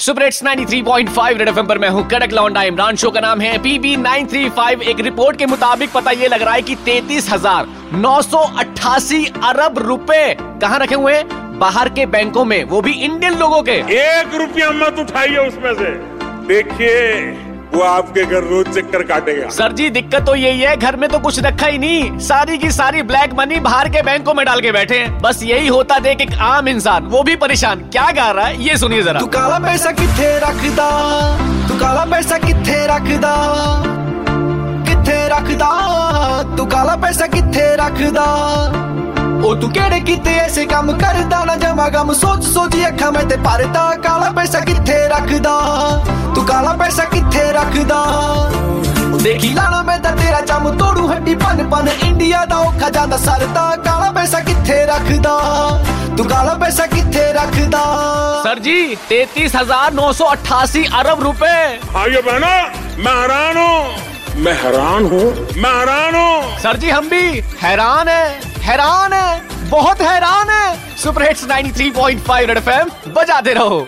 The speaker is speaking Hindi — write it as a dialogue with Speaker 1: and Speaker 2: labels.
Speaker 1: सुपर हिट्स 93.5 रेड एफएम पर मैं हूँ कड़क लौंडा इमरान शो का नाम है पीबी 935 एक रिपोर्ट के मुताबिक पता ये लग रहा है कि तैतीस हज़ार नौ सौ अट्ठासी अरब रुपए कहाँ रखे हुए हैं? बाहर के बैंकों में, वो भी इंडियन लोगों के।
Speaker 2: एक रुपया मत उठाइए उसमें से। देखिए वो आपके घर रोज चक्कर काटेगा
Speaker 1: सर जी दिक्कत तो यही है घर में तो कुछ रखा ही नहीं सारी की सारी ब्लैक मनी बाहर के बैंकों में डाल के बैठे हैं बस यही होता देख एक आम इंसान वो भी परेशान क्या गा रहा है ये सुनिए जरा
Speaker 3: ਤੂੰ ਕਾਲਾ ਪੈਸਾ ਕਿੱਥੇ ਰੱਖਦਾ ਤੂੰ ਕਾਲਾ ਪੈਸਾ ਕਿੱਥੇ ਰੱਖਦਾ ਕਿੱਥੇ ਰੱਖਦਾ ਤੂੰ ਕਾਲਾ ਪੈਸਾ ਕਿੱਥੇ ਰੱਖਦਾ ਉਹ ਤੂੰ ਕਿਹੜੇ ਕੀਤੇ ਐਸੇ ਕੰਮ ਕਰਦਾ ਨਾ ਜਮਾ ਗਮ ਸੋਚ ਸੋਚ ਅੱਖਾਂ ਮੈਂ ਤੇ ਭਰਦਾ ਕਾਲਾ ਪੈਸਾ ਕਿੱਥੇ ਰੱਖਦਾ ਤੂੰ ਕਾਲਾ ਪੈਸਾ ਕਿੱਥੇ ਰੱਖਦਾ ਉਹ ਦੇਖੀ ਲਾਣਾ ਮੈਂ ਤਾਂ ਤੇਰਾ ਚੰਮ ਤੋੜੂ ਹੱਡੀ ਪਨ ਪਨ ਇੰਡੀਆ ਦਾ ਔਖਾ ਜਾਂਦਾ ਸਰਦਾ ਕਾਲਾ ਪੈਸਾ ਕਿੱਥੇ ਰੱਖਦਾ ਤੂੰ ਕਾਲਾ ਪੈਸਾ ਕਿੱਥੇ ਰੱਖਦਾ
Speaker 1: सर जी तैतीस हजार नौ सौ अट्ठासी अरब रुपए
Speaker 2: भाइयों बहनों मैं हैरान हूँ मैं हैरान हूँ मैं हैरान हूँ
Speaker 1: सर जी हम भी हैरान है हैरान है बहुत हैरान है सुपर हिट्स 93.5 रेड एफएम बजाते रहो